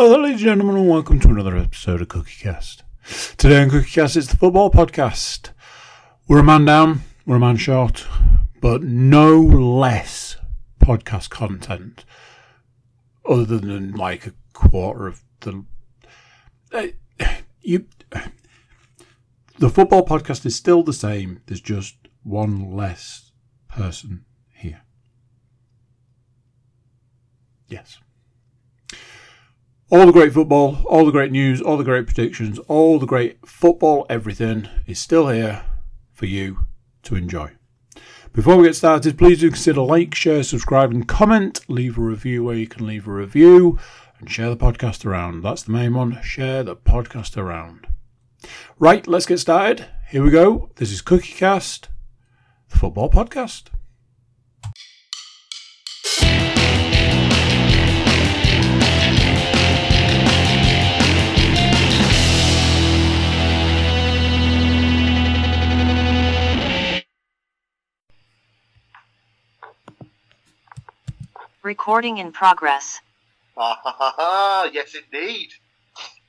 Hello, ladies and gentlemen, and welcome to another episode of Cookie Cast. Today on Cookie Cast, it's the football podcast. We're a man down, we're a man short, but no less podcast content other than like a quarter of the. Uh, you, the football podcast is still the same. There's just one less person here. Yes. All the great football, all the great news, all the great predictions, all the great football, everything is still here for you to enjoy. Before we get started, please do consider like, share, subscribe, and comment. Leave a review where you can leave a review and share the podcast around. That's the main one. Share the podcast around. Right, let's get started. Here we go. This is Cookie Cast, the football podcast. Recording in progress. Ah, ha, ha, ha. yes, indeed.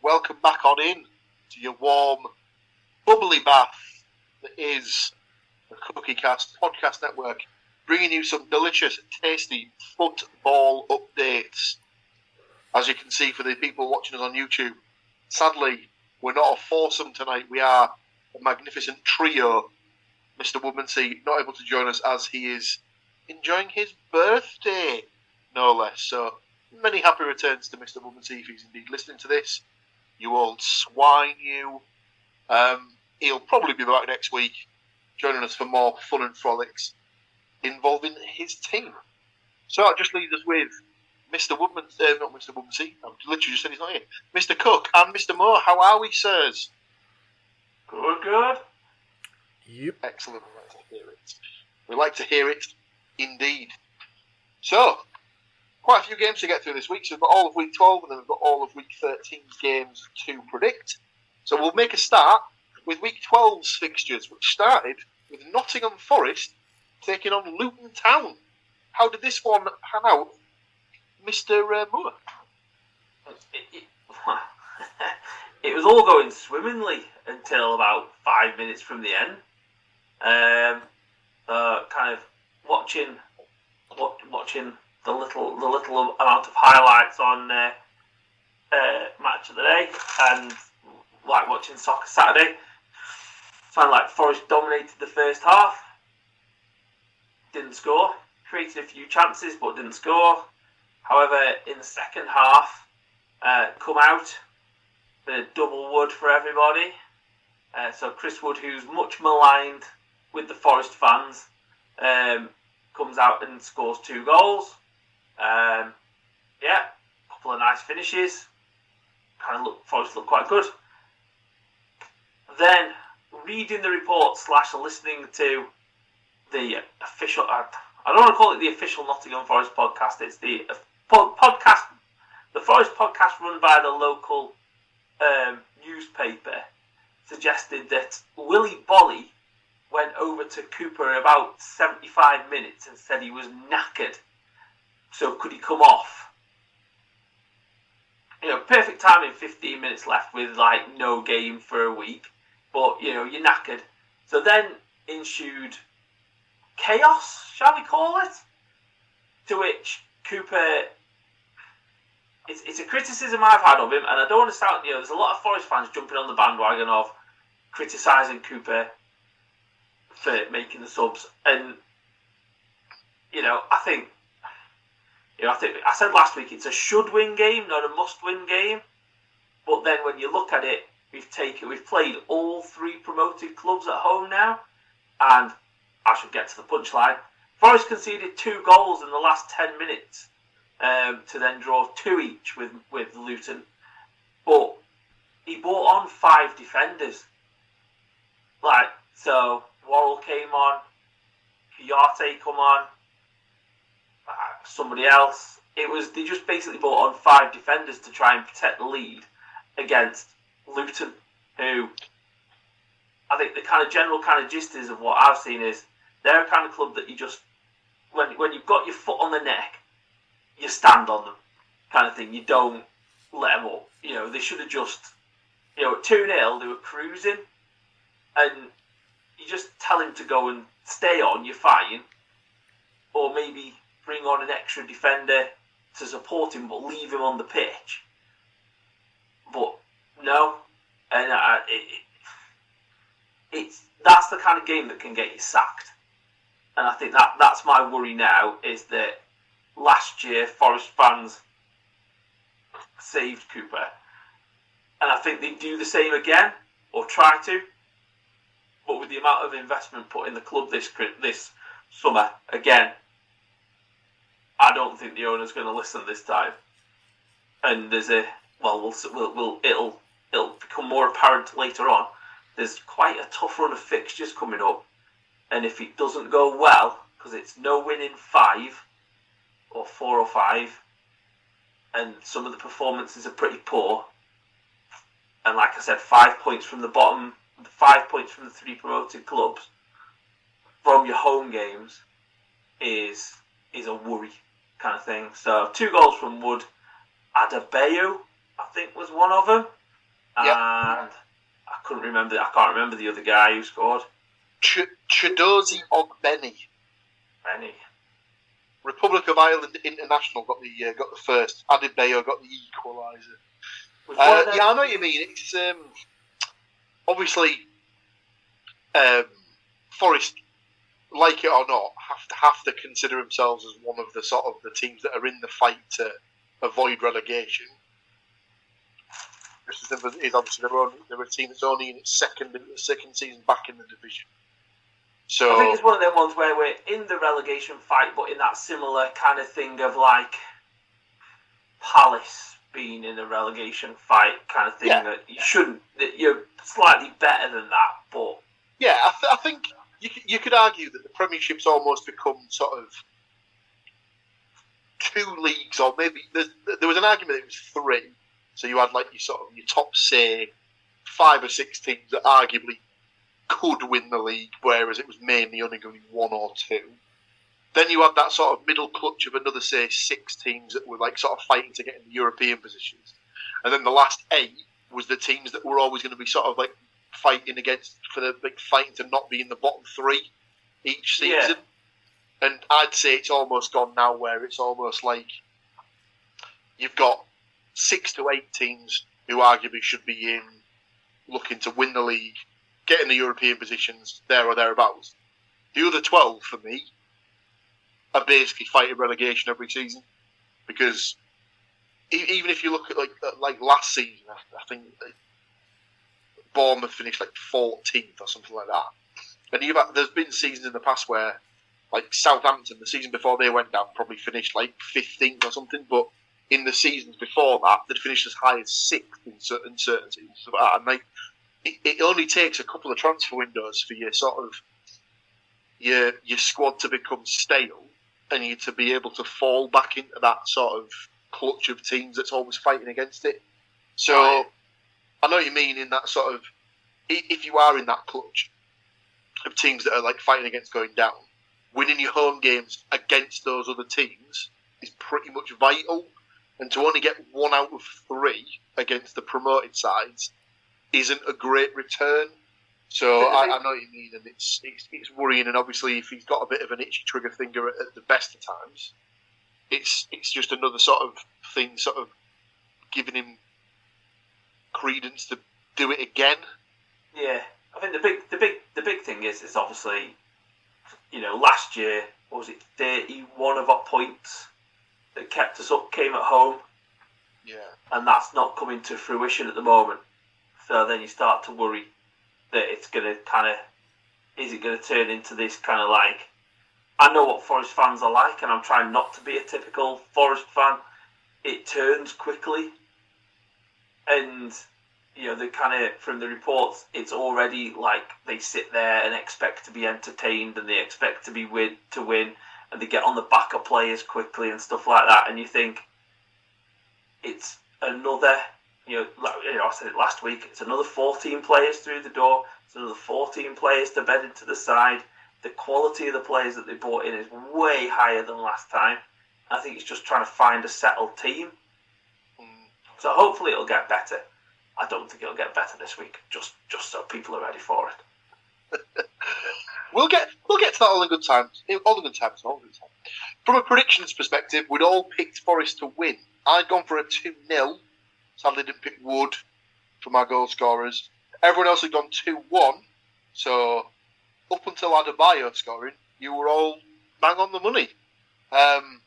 Welcome back on in to your warm, bubbly bath that is the Cookie Cast podcast network, bringing you some delicious, tasty football updates. As you can see for the people watching us on YouTube, sadly, we're not a foursome tonight. We are a magnificent trio. Mr. Woodmansey not able to join us as he is enjoying his birthday, no less. So many happy returns to Mr. Woodmansey if he's indeed listening to this. You old swine, you. Um, he'll probably be back next week, joining us for more fun and frolics involving his team. So that just leaves us with Mr. Woodman, uh, not Mr. Woodmansey, I've literally just said not here. Mr. Cook and Mr. Moore. How are we, sirs? Good, good. Yep. Excellent. We like to hear it. We like to hear it indeed. So, quite a few games to get through this week. So we've got all of week 12 and then we've got all of week 13 games to predict. So we'll make a start with week 12's fixtures, which started with Nottingham Forest taking on Luton Town. How did this one pan out, Mr. Uh, Moore? It, was all going swimmingly until about five minutes from the end. Um, uh, kind of watching, wa- watching the little, the little amount of highlights on uh, uh, match of the day, and like watching soccer Saturday. Sounded like Forest dominated the first half. Didn't score. Created a few chances, but didn't score. However, in the second half, uh, come out the double wood for everybody. Uh, so Chris Wood, who's much maligned with the Forest fans, um, comes out and scores two goals. Um, yeah, a couple of nice finishes. Kind of look Forest look quite good. Then reading the report slash listening to the official. I, don't want to call it the official Nottingham Forest podcast. It's the uh, podcast, the Forest podcast run by the local um, newspaper. Suggested that Willy Boly went over to Cooper about 75 minutes and said he was knackered. So could he come off? You know, perfect timing, 15 minutes left with like no game for a week. But, you know, you're knackered. So then ensued chaos, shall we call it? To which Cooper. It's, it's a criticism I've had of him, and I don't understand. you know, there's a lot of Forest fans jumping on the bandwagon of criticising Cooper for making the subs. And, you know, I think, you know, I think I said last week it's a should win game, not a must win game. But then when you look at it, we've taken, we've played all three promoted clubs at home now, and I should get to the punchline. Forest conceded two goals in the last ten minutes um, to then draw two each with with Luton, but he brought on five defenders. Like so, Worrall came on, Kiyate come on, somebody else. It was they just basically brought on five defenders to try and protect the lead against Luton, who I think the kind of general kind of gist is of what I've seen is they're a kind of club that you just when when you've got your foot on the neck, you stand on them, kind of thing. You don't let them up. You know, they should have just, you know, 2 0, they were cruising, and you just tell him to go and stay on, you're fine. Or maybe bring on an extra defender to support him, but leave him on the pitch. But no, and it, it, it's that's the kind of game that can get you sacked. And I think that that's my worry now is that last year Forest fans saved Cooper, and I think they do the same again or try to. But with the amount of investment put in the club this this summer, again, I don't think the owner's going to listen this time. And there's a well, we'll, we'll, we'll it'll it'll become more apparent later on. There's quite a tough run of fixtures coming up, and if it doesn't go well, because it's no win in five or four or five, and some of the performances are pretty poor. And like I said, five points from the bottom, five points from the three promoted clubs from your home games is is a worry kind of thing. So two goals from Wood. Adebayo, I think, was one of them. Yep. And I couldn't remember. I can't remember the other guy who scored. Ch- Chiedozie Ogbene. Any. Republic of Ireland International got the uh, got the first. Adebayo got the equaliser. Uh, yeah, I know what you mean. It's um, obviously um, Forest, like it or not, have to have to consider themselves as one of the sort of the teams that are in the fight to avoid relegation. This is, obviously they're, only, they're a team that's only in its second second season back in the division. So I think it's one of them ones where we're in the relegation fight, but in that similar kind of thing of like Palace being in a relegation fight kind of thing Yeah. that you shouldn't. That you're slightly better than that, but Yeah, I, th- I think you, you could argue that the Premiership's almost become sort of two leagues, or maybe there, was an argument it was three. So you had like your sort of your top, say, five or six teams that arguably could win the league, whereas it was mainly only going one or two. Then you had that sort of middle clutch of another, say, six teams that were like sort of fighting to get in the European positions, and then the last eight was the teams that were always going to be sort of like fighting against for the like fighting to not be in the bottom three each Yeah. season. And I'd say it's almost gone now where it's almost like you've got six to eight teams who arguably should be in looking to win the league, get in the European positions there or thereabouts. The other twelve for me are basically fighting relegation every season because even if you look at like like last season, I, think Bournemouth finished like 14th or something like that. And you've had, there's been seasons in the past where, like Southampton, the season before they went down, probably finished like 15th or something. But in the seasons before that, they'd finished as high as sixth in certain, certain seasons. And like, it, it only takes a couple of transfer windows for your sort of your your squad to become stale, and you to be able to fall back into that sort of clutch of teams that's always fighting against it. So Right. I know what you mean in that sort of if you are in that clutch of teams that are like fighting against going down, winning your home games against those other teams is pretty much vital. And to only get one out of three against the promoted sides isn't a great return. So I, I know what you mean, and it's, it's it's worrying. And obviously, if he's got a bit of an itchy trigger finger at, at the best of times, it's it's just another sort of thing, sort of giving him credence to do it again. Yeah, I think the big, the big, the big thing is, is obviously, you know, last year what was it thirty-one of our points that kept us up came at home, Yeah. and that's not coming to fruition at the moment. So then you start to worry that it's going to kind of, is it going to turn into this kind of like, I know what Forest fans are like, and I'm trying not to be a typical Forest fan. It turns quickly, and you know, the kind of from the reports, it's already like they sit there and expect to be entertained, and they expect to be win to win, and they get on the back of players quickly and stuff like that, and you think it's another, you know, you know, I said it last week, it's another 14 players through the door, it's another 14 players to bed into the side. The quality of the players that they brought in is way higher than last time. I think it's just trying to find a settled team. So hopefully it'll get better. I don't think it'll get better this week. Just just so people are ready for it. we'll get we'll get to that all in good time. All in good time. All in good time. From a predictions perspective, we'd all picked Forest to win. I'd gone for a two 0 Sadly, didn't pick Wood for my goal scorers. Everyone else had gone two one. So up until Adebayo scoring, you were all bang on the money. Um,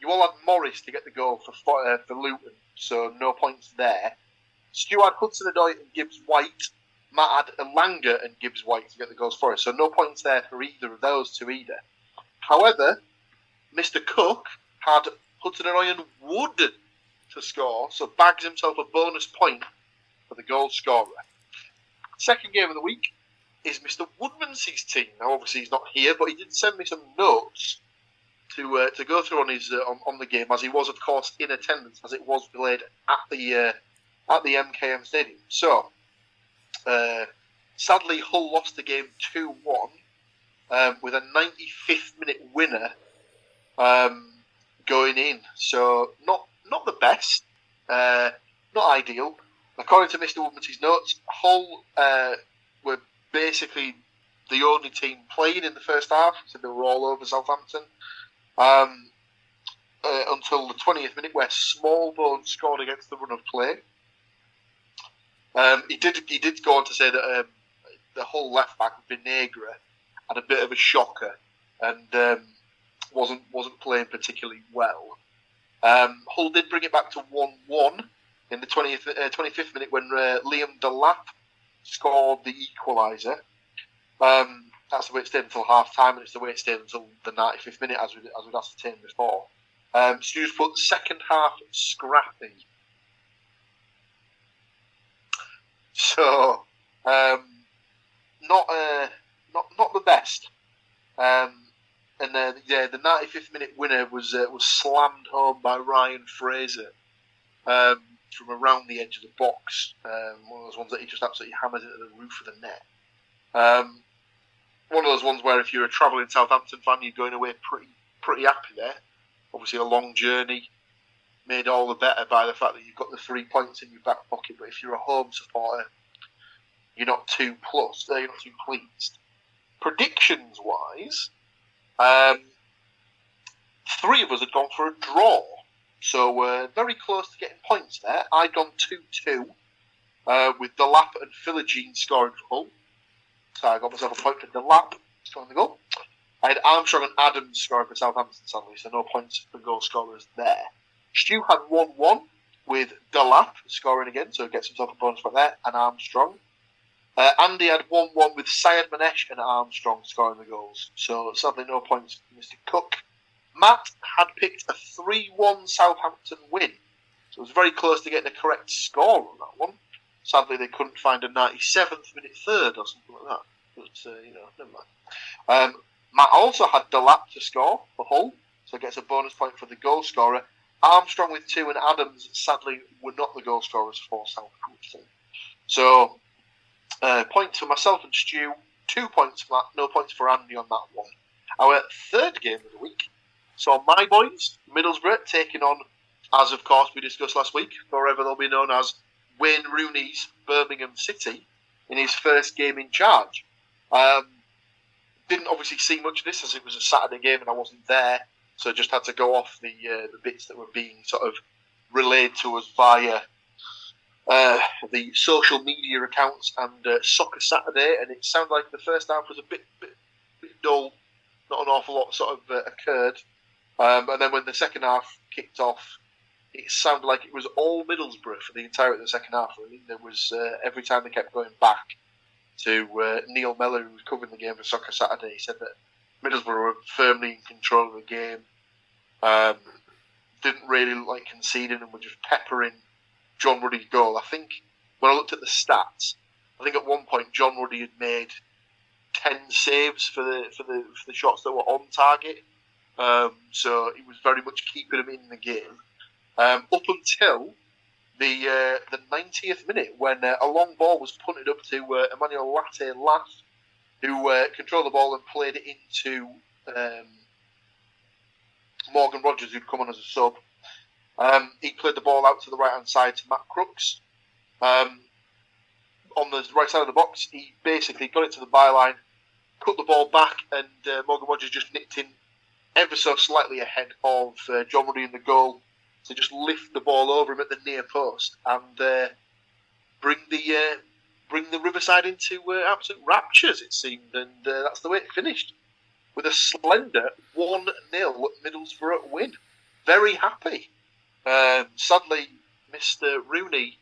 you all had Morris to get the goal for uh, for Luton, so no points there. Stu had Hudson Odoi and Gibbs White. Matt and Elanga and Gibbs White to get the goals for us, so no points there for either of those two either. However, Mr. Cook had Hudson and Wood to score, so bags himself a bonus point for the goal scorer. Second game of the week is Mr. Woodmansey's team. Now, obviously, he's not here, but he did send me some notes to uh, to go through on his uh, on, on, the game, as he was, of course, in attendance, as it was played at the uh, at the MKM Stadium. So, uh, sadly, Hull lost the game two one um, with a 95th minute winner um, going in. So, not not the best, uh, not ideal. According to Mr. Woodmansey's notes, Hull uh, were basically the only team playing in the first half, so they were all over Southampton. Um, uh, until the 20th minute, where Smallbone scored against the run of play. Um, he did he did go on to say that um, the whole left back, Vinagre, had a bit of a shocker and um, wasn't wasn't playing particularly well. Um, Hull did bring it back to one one in the 20th, uh, 25th minute when uh, Liam Delap scored the equaliser. Um, that's the way it stayed until half time, and it's the way it stayed until the 95th minute, as, we, as we'd ascertained before. Um, Stu's put second half scrappy. So, um, not uh, not not the best. Um, and uh, yeah, the 95th minute winner was uh, was slammed home by Ryan Fraser. Um, from around the edge of the box. Um, one of those ones that he just absolutely hammers into the roof of the net. Um, one of those ones where if you're a travelling Southampton fan, you're going away pretty pretty happy there. Obviously, a long journey made all the better by the fact that you've got the three points in your back pocket. But if you're a home supporter, you're not too plus. You're not too pleased. Predictions wise, um, three of us had gone for a draw. So we're very close to getting points there. I'd gone 2 2 uh, with Delap and Philogene scoring for Hull. So I got myself a point for Delap scoring the goal. I had Armstrong and Adams scoring for Southampton, sadly, so no points for goal scorers there. Stu had 1 1 with Delap scoring again, so gets himself a bonus point there, and Armstrong. Uh, Andy had 1 1 with Sayyadmanesh and Armstrong scoring the goals, so sadly no points for Mr. Cook. Matt had picked a 3 1 Southampton win. So it was very close to getting a correct score on that one. Sadly, they couldn't find a 97th minute third or something like that. But, uh, you know, never mind. Um, Matt also had Delap to score for Hull, so gets a bonus point for the goal scorer. Armstrong with two and Adams, sadly, were not the goal scorers for Southampton. So, uh, points for myself and Stu, two points Matt, no points for Andy on that one. Our third game of the week so my boys, Middlesbrough, taking on, as of course we discussed last week, forever they'll be known as Wayne Rooney's Birmingham City in his first game in charge. Um, didn't obviously see much of this as it was a Saturday game and I wasn't there, so just had to go off the uh, the bits that were being sort of relayed to us via uh, the social media accounts and uh, Soccer Saturday, and it sounded like the first half was a bit, bit, bit dull. Not an awful lot sort of uh, occurred. Um, and then when the second half kicked off, it sounded like it was all Middlesbrough for the entirety of the second half. Really, there was uh, every time they kept going back to uh, Neil Mellor, who was covering the game for Soccer Saturday. He said that Middlesbrough were firmly in control of the game. Um, didn't really look like conceding and were just peppering John Ruddy's goal. I think when I looked at the stats, I think at one point John Ruddy had made ten saves for the for the for the shots that were on target. Um, so he was very much keeping them in the game um, up until the uh, the 90th minute when uh, a long ball was punted up to uh, Emmanuel Latte Lath, who uh, controlled the ball and played it into um, Morgan Rogers, who'd come on as a sub. Um, he played the ball out to the right hand side to Matt Crooks. Um, on the right side of the box, he basically got it to the byline, cut the ball back, and uh, Morgan Rogers just nicked in ever so slightly ahead of uh, John Ruddy in the goal to just lift the ball over him at the near post and uh, bring the uh, bring the Riverside into uh, absolute raptures. It seemed, and uh, that's the way it finished with a slender one 0 Middlesbrough win. Very happy. Um, sadly, Mr. Rooney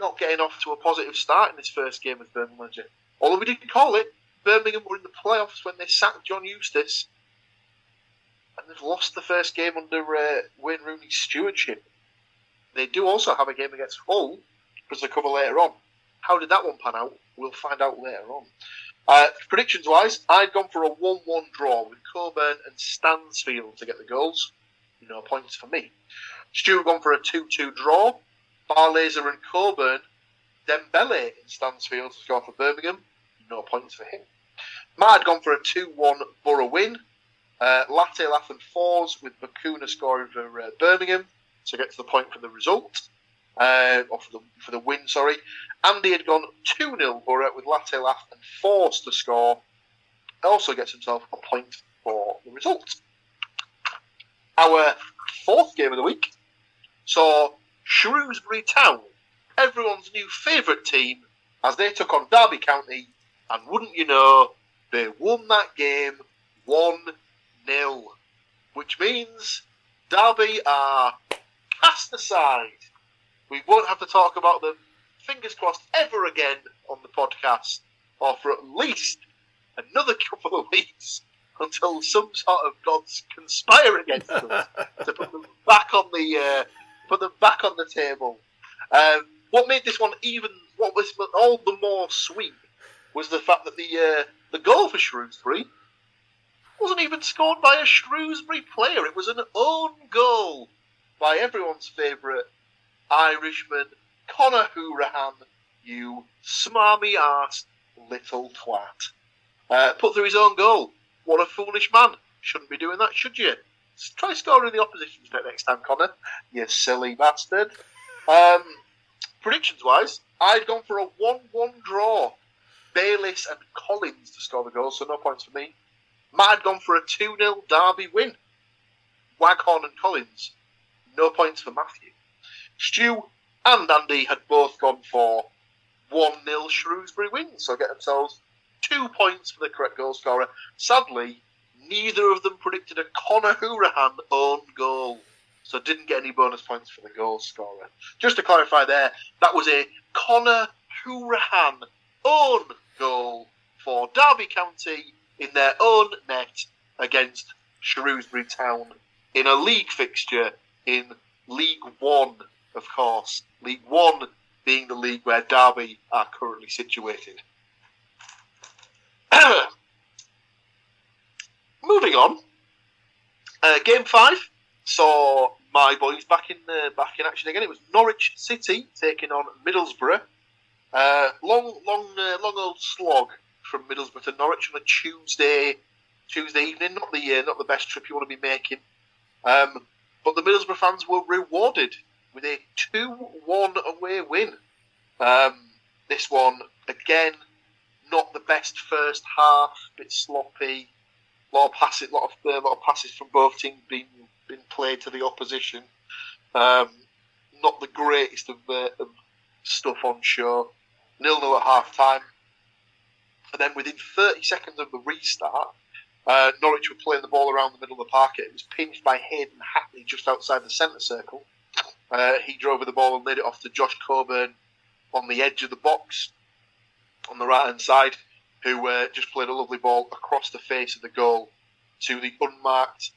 not getting off to a positive start in his first game as Birmingham. Although we didn't call it, Birmingham were in the playoffs when they sacked John Eustace and they've lost the first game under uh, Wayne Rooney's stewardship. They do also have a game against Hull, because they cover later on. How did that one pan out? We'll find out later on. Uh, predictions wise, I'd gone for a 1 1 draw with Coburn and Stansfield to get the goals. No points for me. Stu had gone for a 2 2 draw. Barlaser and Coburn. Dembele in Stansfield to score for Birmingham. No points for him. Matt had gone for a 2 1 Borough win. Uh, Latte Lath and Forss with Bacuna scoring for uh, Birmingham to get to the point for the result. Uh, or for the, for the win, sorry. Andy had gone 2 0 Borough with Latte Lath and Forss to score. Also gets himself a point for the result. Our fourth game of the week saw Shrewsbury Town, everyone's new favourite team, as they took on Derby County, and wouldn't you know, they won that game 1 0, which means Derby are cast aside. We won't have to talk about them, fingers crossed, ever again on the podcast, or for at least another couple of weeks until some sort of gods conspire against us to put them back on the uh, put them back on the table. Um, what made this one even what was all the more sweet was the fact that the uh, the goal for Shrewsbury wasn't even scored by a Shrewsbury player. It was an own goal by everyone's favourite Irishman, Conor Hourihane, you smarmy ass little twat. Uh, put through his own goal. What a foolish man. Shouldn't be doing that, should you? Try scoring the opposition's net next time, Conor. You silly bastard. Um, predictions wise, I'd gone for a 1 1 draw. Bayliss and Collins to score the goals, so no points for me. Matt had gone for a 2 0 Derby win. Waghorn and Collins, no points for Matthew. Stu and Andy had both gone for 1 0 Shrewsbury win, so get themselves two points for the correct goal scorer. Sadly, neither of them predicted a Conor Hourihane own goal, so didn't get any bonus points for the goal scorer. Just to clarify there, that was a Conor Hourihane own goal for Derby County in their own net against Shrewsbury Town in a league fixture in League One, of course. League One being the league where Derby are currently situated. Moving on, uh, game five saw my boys back in uh, back in action again. It was Norwich City taking on Middlesbrough. Uh, long, long, uh, long old slog from Middlesbrough to Norwich on a Tuesday Tuesday evening. Not the uh, not the best trip you want to be making. Um, but the Middlesbrough fans were rewarded with a two-one away win. Um, this one again, not the best first half, bit sloppy. A lot of passes, lot of uh, lot of passes from both teams being been played to the opposition. Um, not the greatest of, uh, of stuff on show. Nil nil at half time. And then within 30 seconds of the restart, uh, Norwich were playing the ball around the middle of the park. It was pinched by Hayden Hackney just outside the centre circle. Uh, he drove with the ball and laid it off to Josh Coburn on the edge of the box on the right hand side, who uh, just played a lovely ball across the face of the goal to the unmarked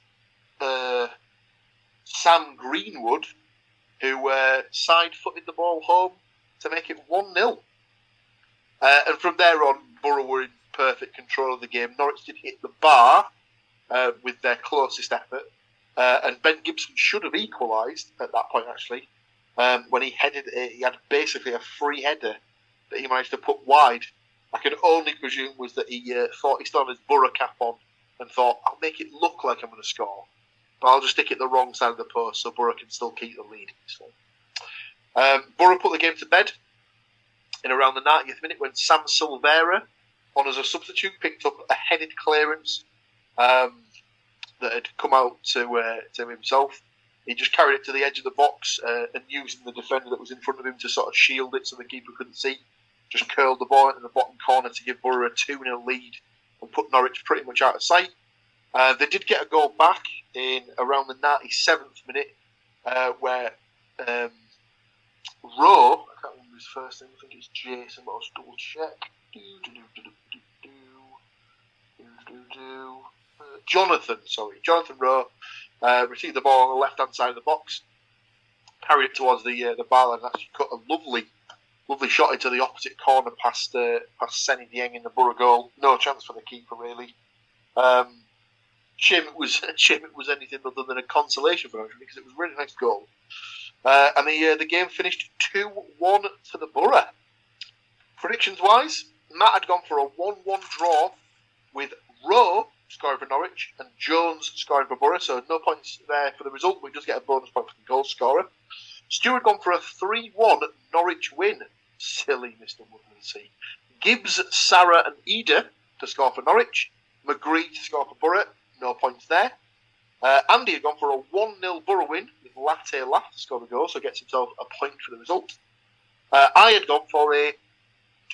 uh, Sam Greenwood, who uh, side footed the ball home to make it 1 0. Uh, and from there on, Borough were in perfect control of the game. Norwich did hit the bar uh, with their closest effort, uh, and Ben Gibson should have equalised at that point. Actually, um, when he headed, it, he had basically a free header that he managed to put wide. I can only presume was that he uh, thought he had his Borough cap on and thought, "I'll make it look like I'm going to score." but I'll just stick it the wrong side of the post so Borough can still keep the lead. So, um, Borough put the game to bed in around the 90th minute when Sam Silvera, on as a substitute, picked up a headed clearance um, that had come out to uh, to himself. He just carried it to the edge of the box uh, and using the defender that was in front of him to sort of shield it so the keeper couldn't see, just curled the ball into the bottom corner to give Borough a 2 0 lead and put Norwich pretty much out of sight. Uh, they did get a goal back in around the 97th minute uh, where um, Rowe, I can't remember his first name, I think it's Jason, but I'll double check. Jonathan, sorry, Jonathan Rowe uh, received the ball on the left hand side of the box, carried it towards the uh, the bar and actually cut a lovely, lovely shot into the opposite corner past uh, past Seny Dieng in the Borough goal. No chance for the keeper really. Um, shame it was shame it was anything other than a consolation for him because it was a really nice goal. Uh, and the uh, the game finished two one to the Borough. Predictions wise, Matt had gone for a one one draw with Rowe scoring for Norwich and Jones scoring for Borough, so no points there for the result. We just get a bonus point for the goal scorer. Stewart gone for a 3 1 Norwich win. Silly Mr. Woodmansey. Gibbs, Sara, and Idah to score for Norwich. McGree to score for Borough. No points there. Uh, Andy had gone for a 1 0 Borough win with Latte Lath to score the goal, so gets himself a point for the result. Uh, I had gone for a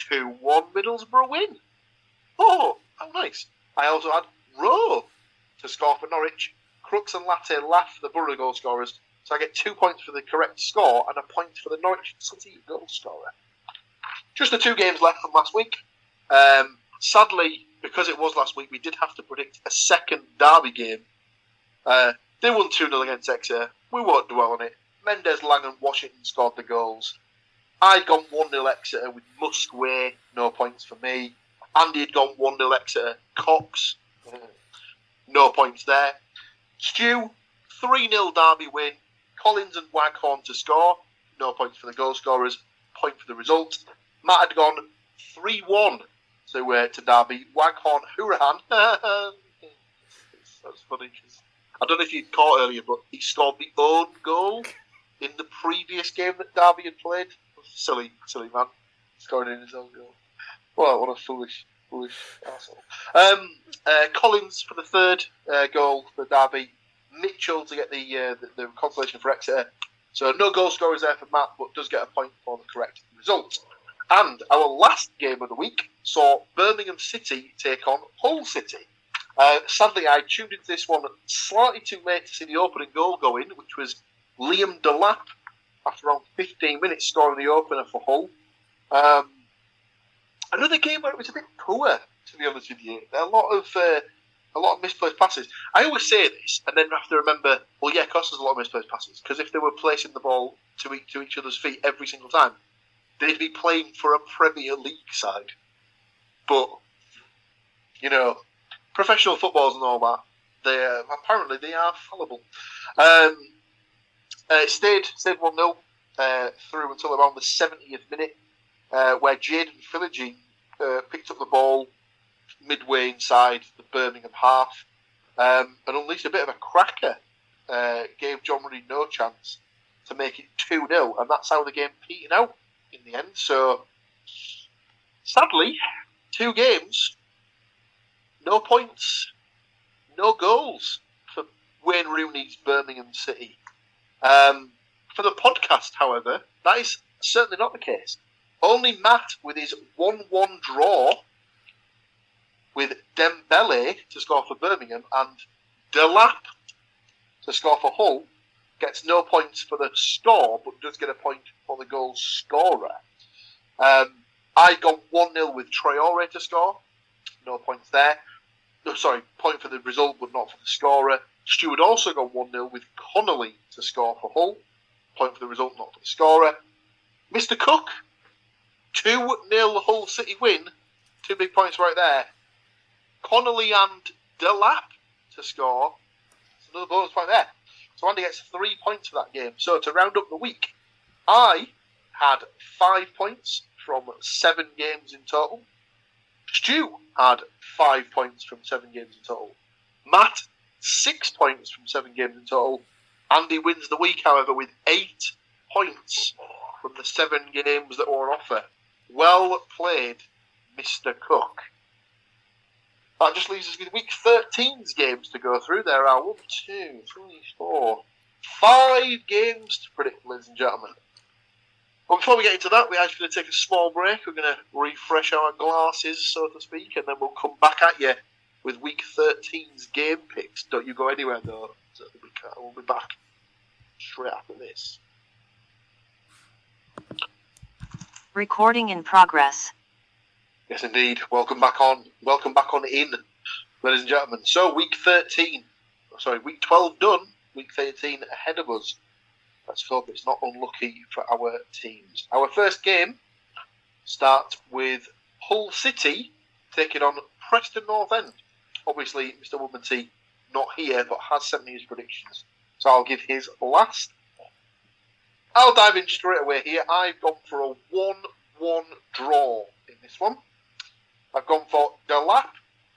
2 1 Middlesbrough win. Oh, how nice. I also had Rowe to score for Norwich. Crooks and Latte Lath the Borough goal scorers. So I get two points for the correct score and a point for the Norwich City goal scorer. Just the two games left from last week. Um, sadly, because it was last week, we did have to predict a second derby game. Uh, they won 2 0 against Exeter. We won't dwell on it. Mendes, Laing, and Washington scored the goals. I'd gone 1 0 Exeter with Musk Way, no points for me. Andy had gone 1 0 Exeter. Cox, no points there. Stu, 3 0 Derby win. Collins and Waghorn to score. No points for the goal scorers. Point for the result. Matt had gone 3 1 to, uh, to Derby. Waghorn Hourihane. That's funny. because I don't know if you caught earlier, but he scored the own goal in the previous game that Derby had played. Silly, silly man. Scoring in his own goal. Well, what a foolish, foolish asshole. Um, uh, Collins for the third uh, goal for Derby. Mitchell to get the, uh, the, the consolation for Exeter. So no goal scorers there for Matt, but does get a point for the correct result. And our last game of the week saw Birmingham City take on Hull City. Uh, sadly, I tuned into this one slightly too late to see the opening goal go in, which was Liam Delap after around 15 minutes scoring the opener for Hull. Um, another game where it was a bit poor, to be honest with you. A lot of uh, a lot of misplaced passes. I always say this, and then have to remember, well, yeah, cost us a lot of misplaced passes because if they were placing the ball to each, to each other's feet every single time, they'd be playing for a Premier League side. But you know, professional footballs and all that, they apparently they are fallible. Um, uh, it stayed stayed one 0 uh, through until around the seventieth minute, uh, where Jaden Philogene uh, picked up the ball midway inside the Birmingham half um, and unleashed a bit of a cracker. Uh, gave John Ruddy no chance to make it 2 0, and that's how the game petered out in the end. So, sadly, two games, no points, no goals for Wayne Rooney's Birmingham City. Um, for the podcast, however, that is certainly not the case. Only Matt, with his 1 1 draw with Dembele to score for Birmingham and Delap to score for Hull, gets no points for the score, but does get a point for the goal scorer. Um, I got 1 0 with Traore to score, no points there. No, sorry, point for the result, but not for the scorer. Stewart also got 1 0 with Connolly to score for Hull, point for the result, not for the scorer. Mr. Cook, 2 0 Hull City win, two big points right there. Connolly and Delap to score. It's another bonus point there. So Andy gets three points for that game. So to round up the week, I had five points from seven games in total. Stu had five points from seven games in total. Matt, six points from seven games in total. Andy wins the week, however, with eight points from the seven games that were on offer. Well played, Mr. Cook. That just leaves us with week 13's games to go through. There are one, two, three, four, five games to predict, ladies and gentlemen. But before we get into that, we're actually going to take a small break. We're going to refresh our glasses, so to speak, and then we'll come back at you with week 13's game picks. Don't you go anywhere, though. So we'll be back straight after this. Recording in progress. Yes, indeed. Welcome back on. Welcome back on in, ladies and gentlemen. So, week 13, sorry, week 12 done, week 13 ahead of us. Let's hope it's not unlucky for our teams. Our first game starts with Hull City taking on Preston North End. Obviously, Mr. Woodmansey not here, but has sent me his predictions. So I'll give his last. I'll dive in straight away here. I've gone for a 1 1 draw in this one. I've gone for Delap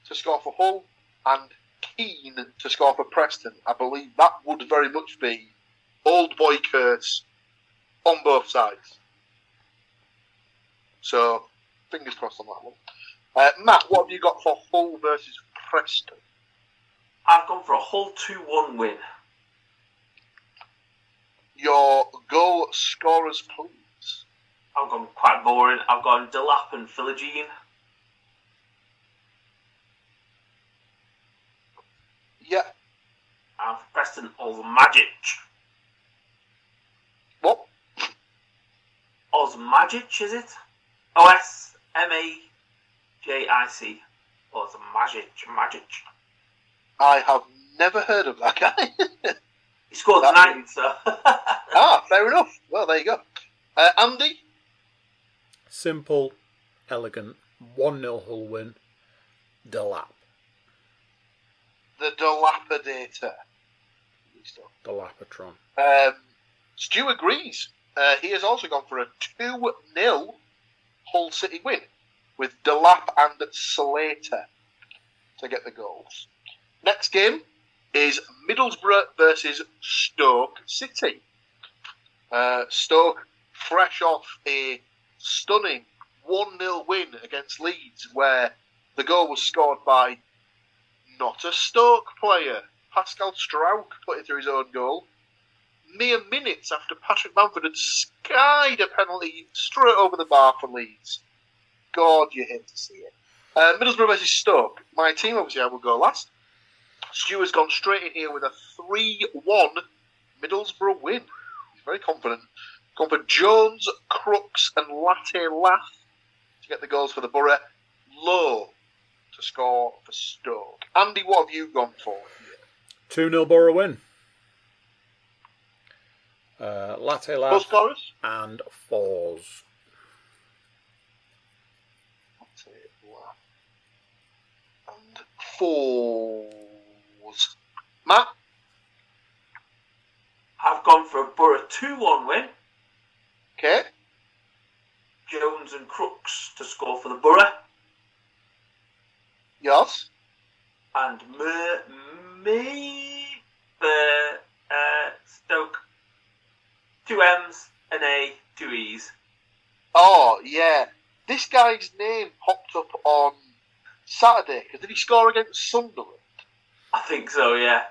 to score for Hull and Keane to score for Preston. I believe that would very much be old boy curse on both sides. So, fingers crossed on that one. Uh, Matt, what have you got for Hull versus Preston? I've gone for a whole 2 1 win. Your goal scorers, please. I've gone quite boring. I've gone Delap and Philogene. Yeah. And for Preston, Magic. What? Osmajic, is it? O S M A J I C. Osmajic. Magic. Magic. I have never heard of that guy. He scored That tonight, so. ah, fair enough. Well, there you go. Uh, Andy? Simple, elegant, 1 0 Hull win. Delap. The Dilapidator. Delapatron. Um, Stu agrees. Uh, he has also gone for a 2 0 Hull City win with Delap and Slater to get the goals. Next game is Middlesbrough versus Stoke City. Uh, Stoke, fresh off a stunning 1 0 win against Leeds, where the goal was scored by not a Stoke player. Pascal Struijk put it through his own goal. Mere minutes after Patrick Bamford had skied a penalty straight over the bar for Leeds. God, you hate to see it. Uh, Middlesbrough versus Stoke. My team, obviously, I will go last. Stu has gone straight in here with a 3 1 Middlesbrough win. He's very confident. Gone for Jones, Crooks, and Latte Lath to get the goals for the Borough. Low to score for Stoke. Andy, what have you gone for? 2 0 Borough win. Uh, Latte Goal Laugh scorers? and Forss. Latte Lath and fours. Matt? I've gone for a Borough 2 1 win. Okay. Jones and Crooks to score for the Borough. Yes. And me, me for uh, Stoke. Two M's, an A, two E's. Oh, yeah. This guy's name popped up on Saturday because did he score against Sunderland? I think so, yeah.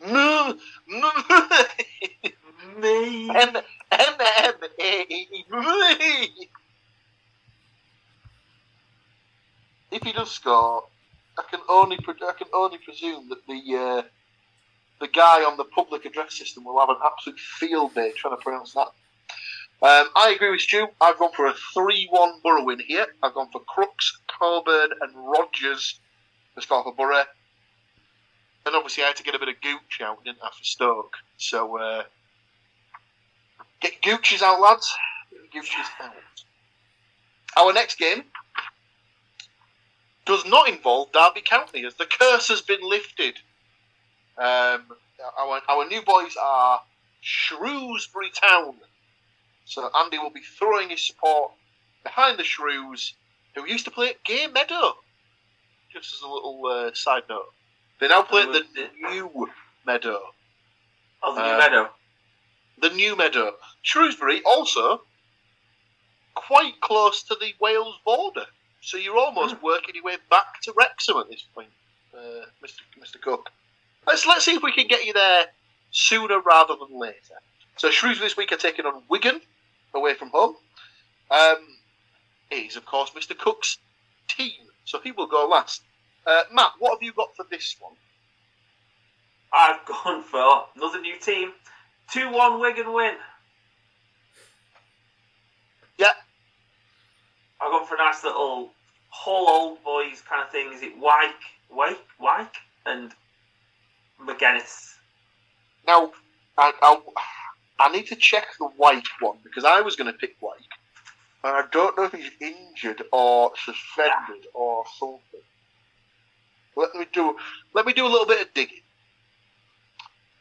Me. M M M A. If he does score, I can only I can only presume that the uh, the guy on the public address system will have an absolute field day trying to pronounce that. Um, I agree with Stu. I've gone for a 3 1 Borough win here. I've gone for Crooks, Coburn, and Rogers to score for Borough. And obviously, I had to get a bit of Gooch out, didn't I, for Stoke? So, uh, get Gooches out, lads. Gooches out. Our next game does not involve Derby County, as the curse has been lifted. Um, our, our new boys are Shrewsbury Town. So Andy will be throwing his support behind the Shrews, who used to play at Gay Meadow. Just as a little uh, side note. They now play at the new Meadow. Oh, the Uh, new Meadow. The new Meadow. Shrewsbury also quite close to the Wales border. So you're almost working your way back to Wrexham at this point, uh, Mr. Mr. Cook. Let's let's see if we can get you there sooner rather than later. So Shrewsbury this week are taking on Wigan away from home. Um, is of course Mr. Cook's team, so he will go last. Uh, Matt, what have you got for this one? I've gone for another new team. 2 1 Wigan win. Yeah, I've gone for a nice little whole old boys kind of thing. Is it Wyke, Wyke, Wyke, and McGuinness? Now, I, I, I need to check the Wyke one because I was going to pick Wyke, and I don't know if he's injured or suspended or something. Let me do. Let me do a little bit of digging.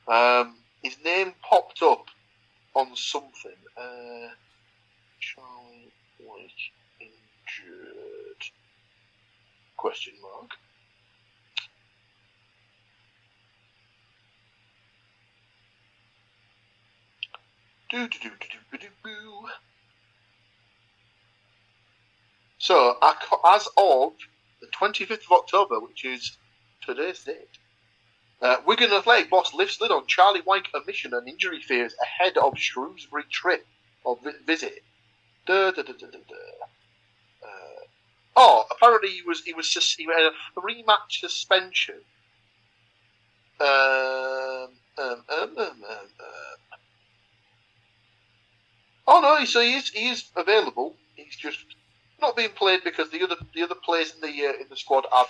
Um, his name popped up on something. Uh, Charlie Wyke injured? Question mark. Do, do, do, do, do, do, do. So, as of the 25th of October, which is today's date, uh, Wigan Athletic boss lifts lid on Charlie Wyke omission and injury fears ahead of Shrewsbury trip or vi- visit. Uh, oh, apparently he was he was he had a three match suspension. Um, um, um, um. Oh no, so he is he is available. He's just not being played because the other the other players in the uh, in the squad are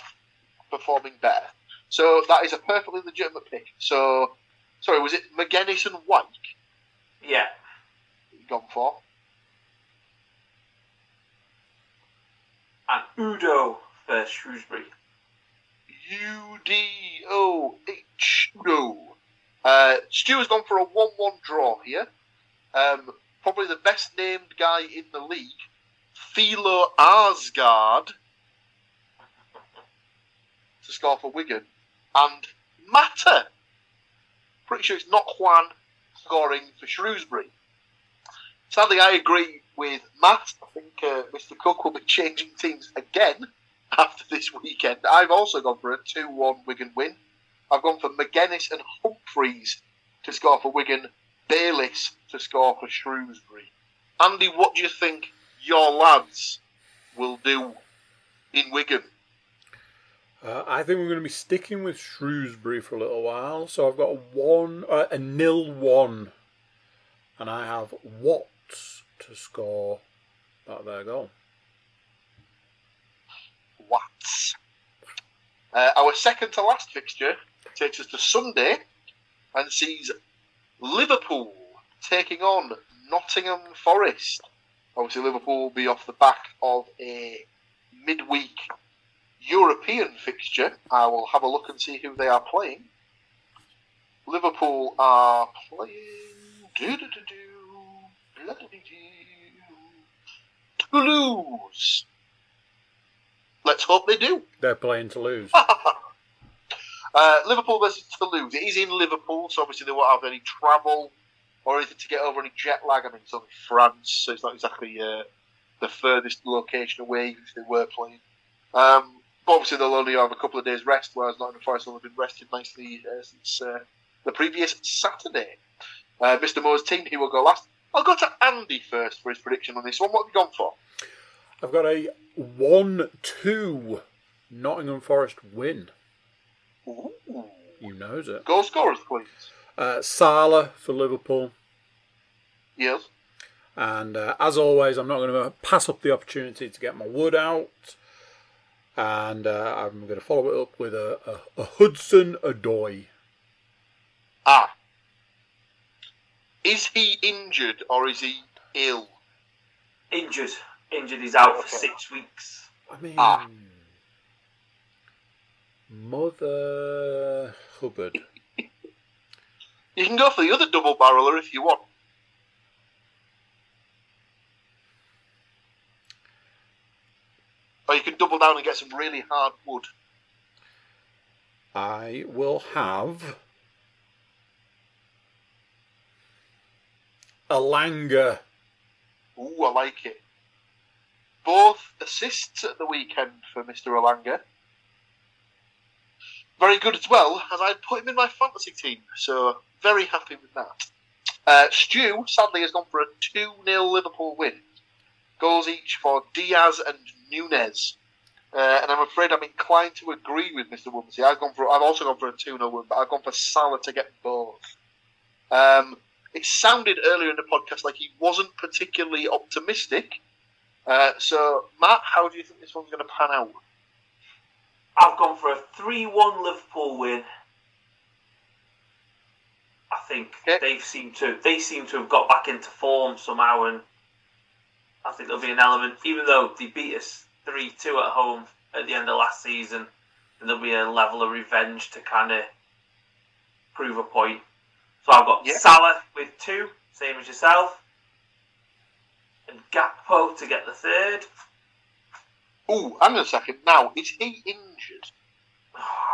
performing better. So that is a perfectly legitimate pick. So, sorry, was it McGuinness and Wyke Yeah. gone for? And Udoh for Shrewsbury. U D O H Udoh. Uh, Stu has gone for a one-one draw here. Um, probably the best named guy in the league, Thelo Aasgaard, to score for Wigan, and Matter. Pretty sure it's not Juan scoring for Shrewsbury. Sadly, I agree with Matt. I think uh, Mr. Cook will be changing teams again after this weekend. I've also gone for a 2 1 Wigan win. I've gone for McGuinness and Humphrys to score for Wigan, Bayliss to score for Shrewsbury. Andy, what do you think your lads will do in Wigan? Uh, I think we're going to be sticking with Shrewsbury for a little while. So I've got a one, uh, a nil one, and I have Watts to score that their goal. Watts. Uh, our second to last fixture takes us to Sunday and sees Liverpool taking on Nottingham Forest. Obviously, Liverpool will be off the back of a midweek European fixture. I will have a look and see who they are playing. Liverpool are playing. doo-doo-doo-doo, Toulouse. Let's hope they do. They're playing to lose. Uh, Liverpool versus Toulouse. It is in Liverpool, so obviously they won't have any travel or anything to get over any jet lag. I mean, it's only France, so it's not exactly uh, the furthest location away if they were playing. Um, but obviously they'll only have a couple of days rest, whereas Nottingham Forest will have been rested nicely uh, since uh, the previous Saturday. Uh, Mr. Moore's team, he will go last. I'll go to Andy first for his prediction on this one. What have you gone for? I've got a 1 2 Nottingham Forest win. Ooh. You knows it. Goal scorers, please. Uh, Salah for Liverpool. Yes. And uh, as always, I'm not going to pass up the opportunity to get my wood out. And uh, I'm going to follow it up with a, a, a Hudson-Odoi. Ah. Is he injured or is he ill? Injured. Injured. He's out for six weeks. I mean, Ah. Mother Hubbard. You can go for the other double barreler if you want. Or you can double down and get some really hard wood. I will have Elanga. Ooh, I like it. Both assists at the weekend for Mr. Elanga. Very good as well, as I put him in my fantasy team, so very happy with that. Uh, Stu, sadly, has gone for a 2 0 Liverpool win. Goals each for Diaz and Nunez. Uh, and I'm afraid I'm inclined to agree with Mr. Woodmansey. I've gone for I've also gone for a 2 0 win, but I've gone for Salah to get both. Um, it sounded earlier in the podcast like he wasn't particularly optimistic. Uh, so, Matt, how do you think this one's going to pan out? I've gone for a 3 1 Liverpool win. I think Okay. they've seemed to they seem to have got back into form somehow, and I think there'll be an element. Even though they beat us three two at home at the end of last season, and there'll be a level of revenge to kind of prove a point. So I've got Yeah. Salah with two, same as yourself, and Gakpo to get the third. Ooh, hang on a second. Now, is he injured? Oh.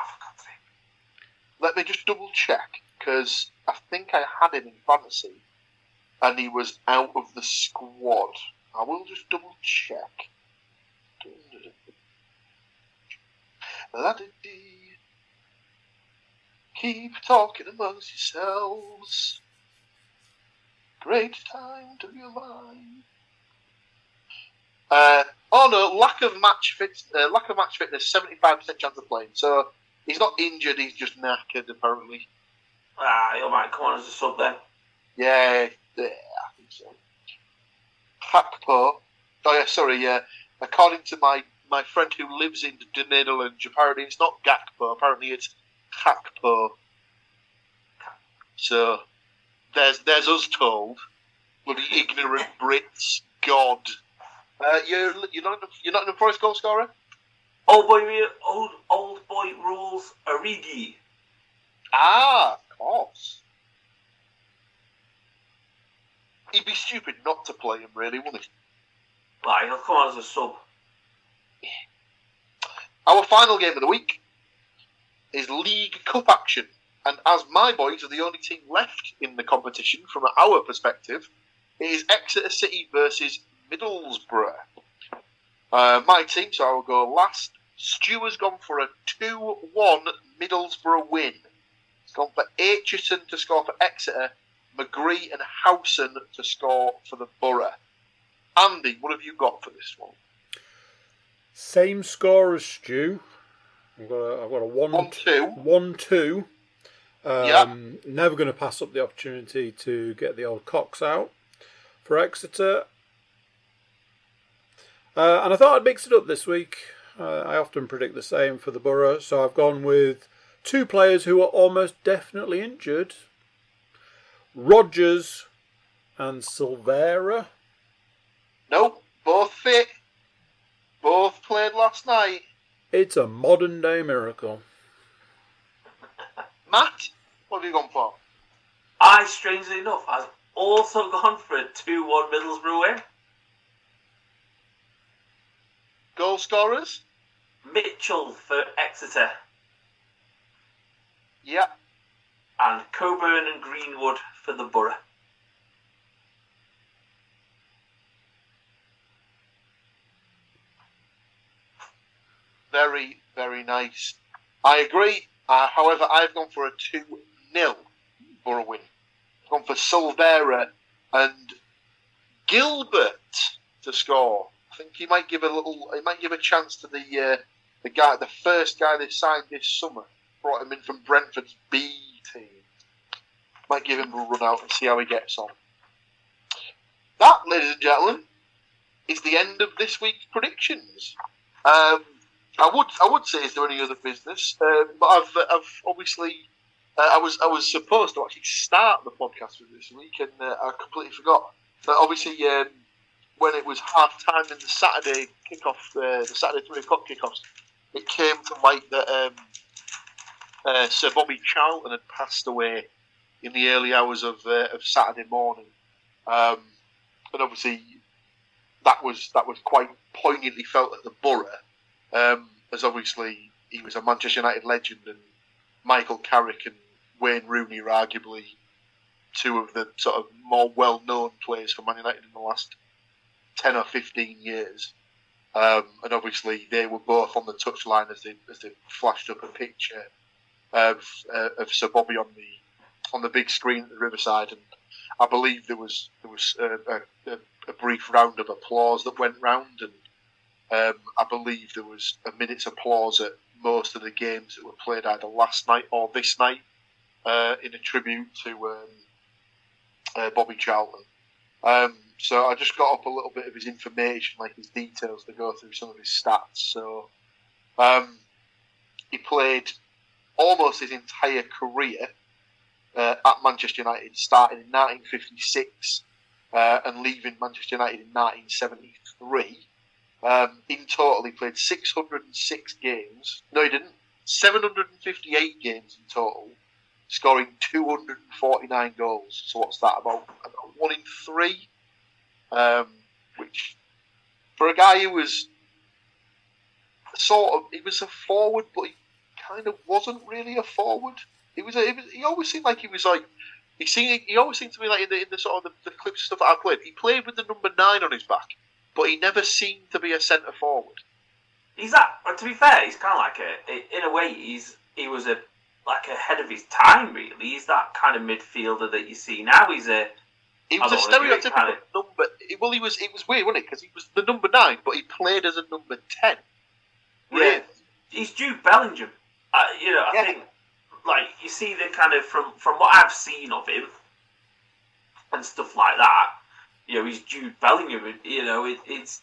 Let me just double check because I think I had him in fantasy and he was out of the squad. I will just double check. Keep talking amongst yourselves. Great time to be alive. Uh, oh no, lack of match fit, uh, lack of match fitness, seventy-five percent chance of playing. So he's not injured; he's just knackered, apparently. Ah, he might come on as a sub then. Yeah, yeah, I think so. Hakpo. Oh yeah, sorry. Yeah, according to my my friend who lives in the Netherlands, apparently it's not Gakpo. Apparently it's Hakpo. So there's there's us told. Bloody ignorant Brits. God. Uh, you're you're not you're not the Forest goal scorer. Old boy, old old boy rules Origi. Ah, of course. He'd be stupid not to play him, really, wouldn't he? Like he'll come on as a sub. Our final game of the week is League Cup action. And as my boys are the only team left in the competition from our perspective, it is Exeter City versus Middlesbrough. Uh, my team, so I will go last. Stu has gone for a 2 1 Middlesbrough win. He's gone for Aitchison to score for Exeter, McGree and Howson to score for the Borough. Andy, what have you got for this one? Same score as Stu. I've got a, I've got a 1 1 2. 1 2. Um, Yeah. Never going to pass up the opportunity to get the old Cox out for Exeter. Uh, and I thought I'd mix it up this week. Uh, I often predict the same for the Borough, so I've gone with two players who are almost definitely injured Rogers and Silvera. No, both fit. Both played last night. It's a modern day miracle. Matt, what have you gone for? I, strangely enough, has also gone for a 2 1 Middlesbrough win. Goal scorers? Mitchell for Exeter Yeah. and Coburn and Greenwood for the Borough. Very, very nice. I agree. Uh, however, I've gone for a 2 0 Borough win. I've gone for Silvera and Gilbert to score. I think he might give a little. He might give a chance to the uh, the guy, the first guy they signed this summer. Brought him in from Brentford's B team. Might give him a run out and see how he gets on. That, ladies and gentlemen, is the end of this week's predictions. Um, I would I would say is there any other business, um, but I've I've obviously uh, I was I was supposed to actually start the podcast with this week and uh, I completely forgot. But obviously, um, when it was half time in the Saturday kickoff, uh, the Saturday three o'clock kickoffs, it came to light that um, uh, Sir Bobby Charlton had passed away in the early hours of uh, of Saturday morning, um, and obviously that was that was quite poignantly felt at the Borough, um, as obviously he was a Manchester United legend and Michael Carrick and Wayne Rooney are arguably two of the sort of more well-known players for Man United in the last ten or fifteen years. Um, and obviously, they were both on the touchline as they as they flashed up a picture of uh, of Sir Bobby on the on the big screen at the Riverside, and I believe there was there was a, a, a brief round of applause that went round, and um, I believe there was a minute's applause at most of the games that were played either last night or this night uh, in a tribute to um, uh, Bobby Charlton. Um, so I just got up a little bit of his information, like his details, to go through some of his stats. So um, he played almost his entire career uh, at Manchester United, starting in 1956 uh, and leaving Manchester United in 1973. Um, in total, he played 606 games. No, he didn't. 758 games in total, scoring 249 goals. So what's that about? About one in three. Um, which, for a guy who was sort of, he was a forward, but he kind of wasn't really a forward. He was. A, he, was he always seemed like he was like. He seemed. He always seemed to be like in the, in the sort of the, the clips stuff that I played. He played with the number nine on his back, but he never seemed to be a centre forward. He's that. To be fair, he's kind of like a. In a way, he's he was a like ahead of his time. Really, he's that kind of midfielder that you see now. He's a. He was a don't wanna do it stereotypical number. Well, he was. It was weird, wasn't it? Because he was the number nine, but he played as a number ten. Yeah, he's Jude Bellingham. Uh, you know, I Yeah. think like you see the kind of from from what I've seen of him and stuff like that. You know, he's Jude Bellingham. You know, it, it's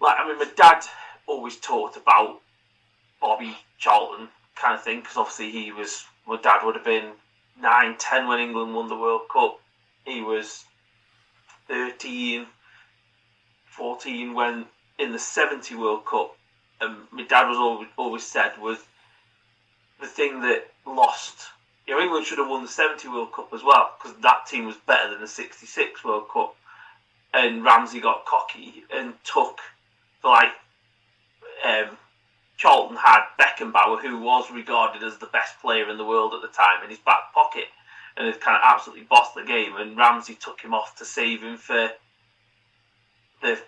like I mean, my dad always talked about Bobby Charlton kind of thing because obviously he was. My dad would have been nine, ten when England won the World Cup. He was 13, 14 when in the 70 World Cup and my dad was always, always said was the thing that lost. You know, England should have won the 70 World Cup as well because that team was better than the 66 World Cup. And Ramsey got cocky and took, like, um, Charlton had Beckenbauer, who was regarded as the best player in the world at the time, in his back pocket and had kind of absolutely bossed the game. And Ramsey took him off to save him for the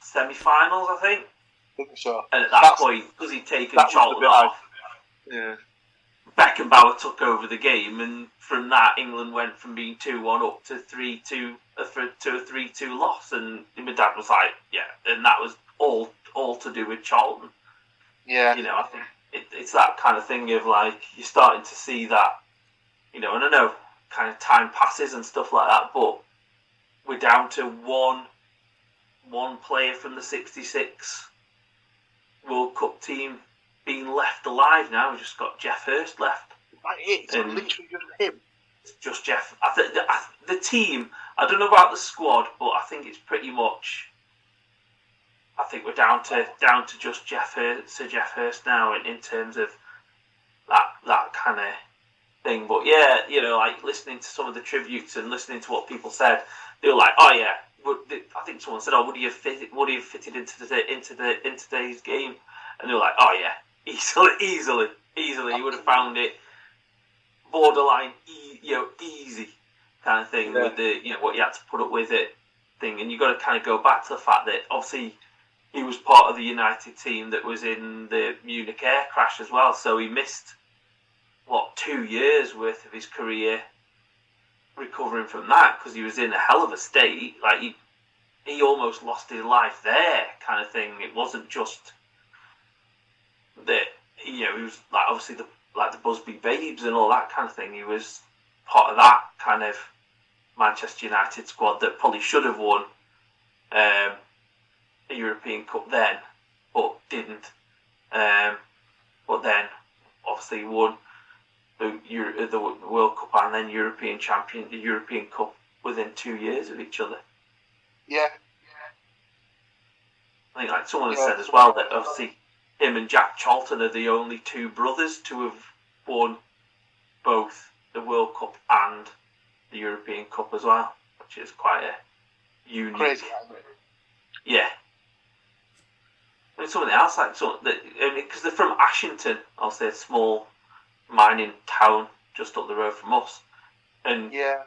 semi finals, I think. I think so. And at that That's- point, because he'd taken that was the Charlton I- off, Yeah. Beckenbauer took over the game, and from that, England went from being two one up to three two uh, to a three two loss. And my dad was like, "Yeah," and that was all all to do with Charlton. Yeah. You know, I think it, it's that kind of thing of like you're starting to see that, you know, and I know kind of time passes and stuff like that, but we're down to one one player from the '66 World Cup team being left alive now. We've just got Geoff Hurst left. That is it's literally just him. It's just Geoff. I think the, I, the team. I don't know about the squad, but I think it's pretty much. I think we're down to down to just Geoff Hurst, Sir Geoff Hurst now in, in terms of that that kind of thing. But yeah, you know, like listening to some of the tributes and listening to what people said, they were like, "Oh yeah." I think someone said, "Oh, would he have fitted? Would he have fitted into the into the in today's game?" And they were like, "Oh yeah, easily, easily, easily. He would have found it borderline, e- you know, easy kind of thing Yeah. with the you know what you had to put up with it thing, and you got to kind of go back to the fact that obviously he was part of the United team that was in the Munich air crash as well, so he missed what two years worth of his career recovering from that because he was in a hell of a state. Like he, he almost lost his life there, kind of thing. It wasn't just that you know he was like obviously the like the Busby Babes and all that kind of thing. He was part of that kind of Manchester United squad that probably should have won um, a European Cup then, but didn't. Um, but then obviously won the, Euro- the World Cup and then European champion, the European Cup within two years of each other. Yeah. I think like someone has Yeah. said as well that obviously him and Jack Charlton are the only two brothers to have won both the World Cup and the European Cup as well, which is quite a unique. Crazy. Yeah. I mean, something else like so that because they're from Ashington, I'll say a small mining town just up the road from us, and Yeah.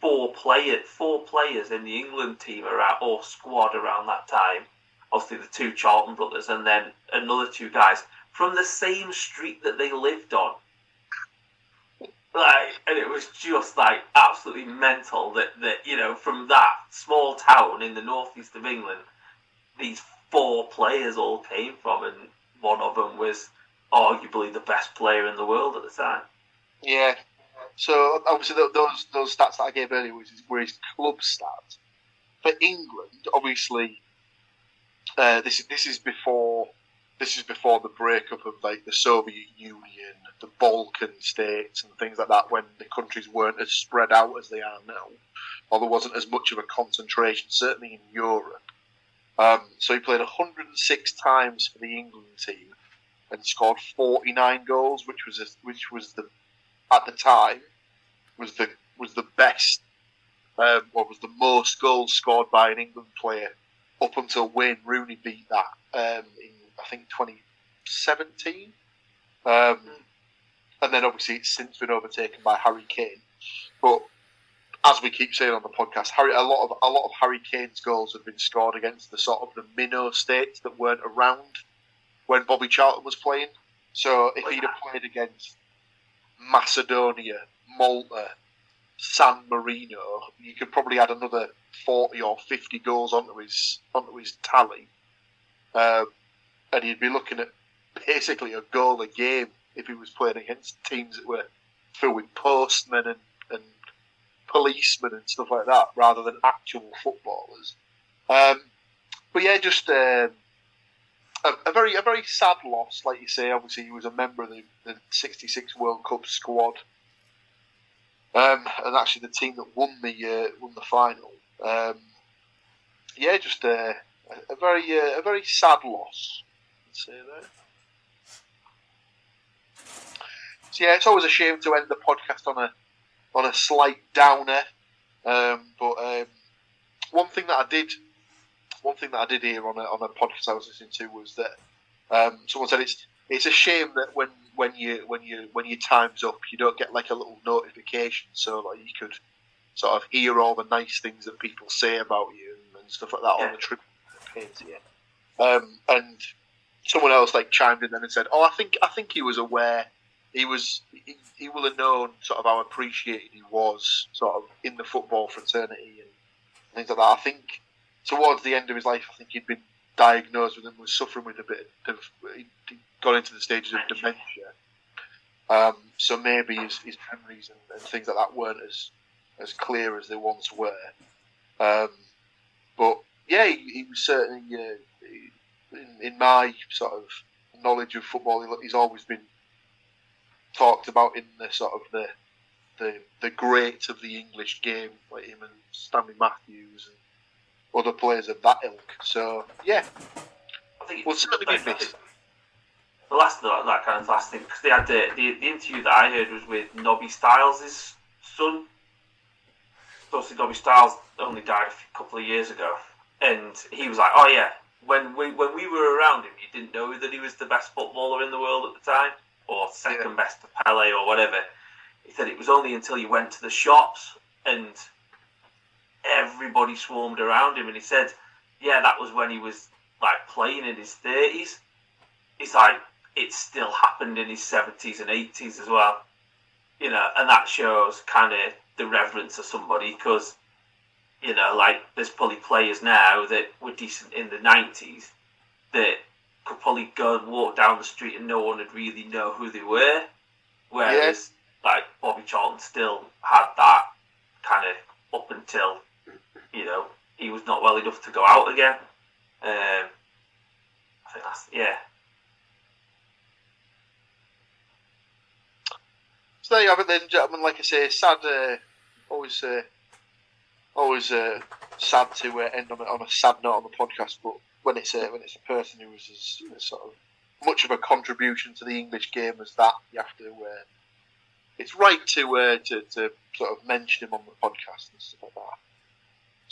four player four players in the England team around or squad around that time. Obviously, the two Charlton brothers, and then another two guys from the same street that they lived on. Like, and it was just like absolutely mental that that you know from that small town in the northeast of England, these four players all came from, and one of them was arguably the best player in the world at the time. Yeah. So obviously those those stats that I gave earlier was were his club stats. For England, obviously, uh, this is this is before this is before the breakup of like the Soviet Union, the Balkan states, and things like that. When the countries weren't as spread out as they are now, or there wasn't as much of a concentration, certainly in Europe. Um, so he played 106 times for the England team and scored 49 goals, which was a, which was the at the time was the was the best um, or was the most goals scored by an England player up until Wayne Rooney beat that um, in I think 2017. Um, and then obviously it's since been overtaken by Harry Kane. But as we keep saying on the podcast, Harry a lot of a lot of Harry Kane's goals have been scored against the sort of the minnow states that weren't around when Bobby Charlton was playing. So if he'd have played against Macedonia, Malta, San Marino, you could probably add another forty or fifty goals onto his onto his tally, um, and he'd be looking at basically a goal a game if he was playing against teams that were filled with postmen and, and policemen and stuff like that, rather than actual footballers. Um, but yeah, just um, a, a very a very sad loss, like you say. Obviously, he was a member of the, the '66 World Cup squad, um, and actually the team that won the uh, won the final. Um, yeah, just a, a very uh, a very sad loss. I'd say that. So yeah, it's always a shame to end the podcast on a on a slight downer. Um, but um, one thing that I did, one thing that I did hear on a, on a podcast I was listening to was that um, someone said it's it's a shame that when when you when you when your time's up, you don't get like a little notification, so like you could sort of hear all the nice things that people say about you and, stuff like that Yeah. on the trip paid to you. Um, and someone else like chimed in then and said, "Oh, I think I think he was aware. He was he, he will have known sort of how appreciated he was sort of in the football fraternity and things like that. I think towards the end of his life, I think he'd been diagnosed with and was suffering with a bit of he'd gone into the stages of Dementia. Um, so maybe his, his memories and, and things like that weren't as as clear as they once were. Um, but yeah, he, he was certainly uh, in, in my sort of knowledge of football. he- He's always been talked about in the sort of the the the greats of the English game, like him and Stanley Matthews and other players of that ilk. So yeah, I think Well, certainly be missed. The last that, that kind of last thing because they had the, the the interview that I heard was with Nobby Stiles' son. Obviously, Nobby Stiles only died a couple of years ago, and he was like, "Oh yeah, when we when we were around him, you didn't know that he was the best footballer in the world at the time, or second Yeah. best to Pele or whatever." He said it was only until you went to the shops and everybody swarmed around him, and he said, "Yeah, that was when he was like playing in his thirties." It's like it still happened in his seventies and eighties as well, you know, and that shows kind of the reverence of somebody because, you know, like there's probably players now that were decent in the nineties that could probably go and walk down the street and no one would really know who they were, whereas like Bobby Charlton still had that kind of up until you know he was not well enough to go out again. Um, I think that's yeah. So there you have it, then, gentlemen. Like I say, sad. Uh, always, uh, always uh, sad to uh, end on a, on a sad note on the podcast. But when it's a when it's a person who was as, sort of much of a contribution to the English game as that, you have to. Uh, it's right to, uh, to to sort of mention him on the podcast and stuff like that.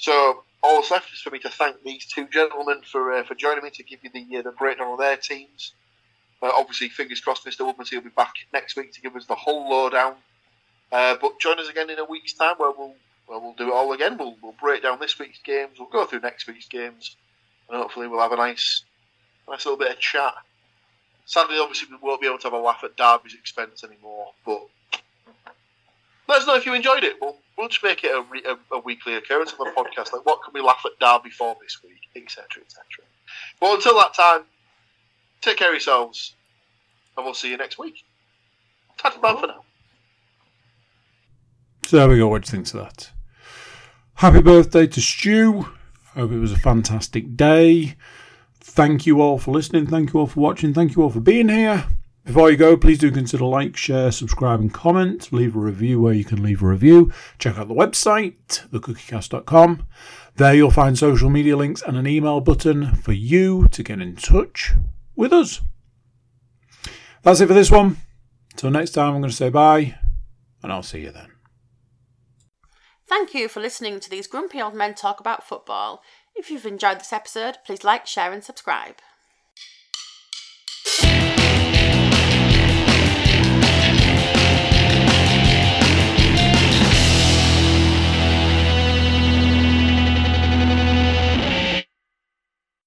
So all that's left is for me to thank these two gentlemen for uh, for joining me to give you the uh, the breakdown of their teams. Uh, obviously, fingers crossed, Mr. Woodmansey will be back next week to give us the whole lowdown. Uh, but join us again in a week's time where we'll where we'll do it all again. We'll, we'll break down this week's games. We'll go through next week's games, and hopefully we'll have a nice nice little bit of chat. Sadly, obviously, we won't be able to have a laugh at Derby's expense anymore. But let us know if you enjoyed it. We'll, we'll just make it a, re- a, a weekly occurrence of the podcast. Like, what can we laugh at Derby for this week, etc., etc. Well, until that time, take care of yourselves, and we'll see you next week. Tata bye for now. So there we go. What do you think of that? Happy birthday to Stu. Hope it was a fantastic day. Thank you all for listening. Thank you all for watching. Thank you all for being here. Before you go, please do consider like, share, subscribe, and comment. Leave a review where you can leave a review. Check out the website, thecookiecast.com. There you'll find social media links and an email button for you to get in touch with us. That's it for this one. Till next time, I'm going to say bye, and I'll see you then. Thank you for listening to these grumpy old men talk about football. If you've enjoyed this episode, please like, share, and subscribe.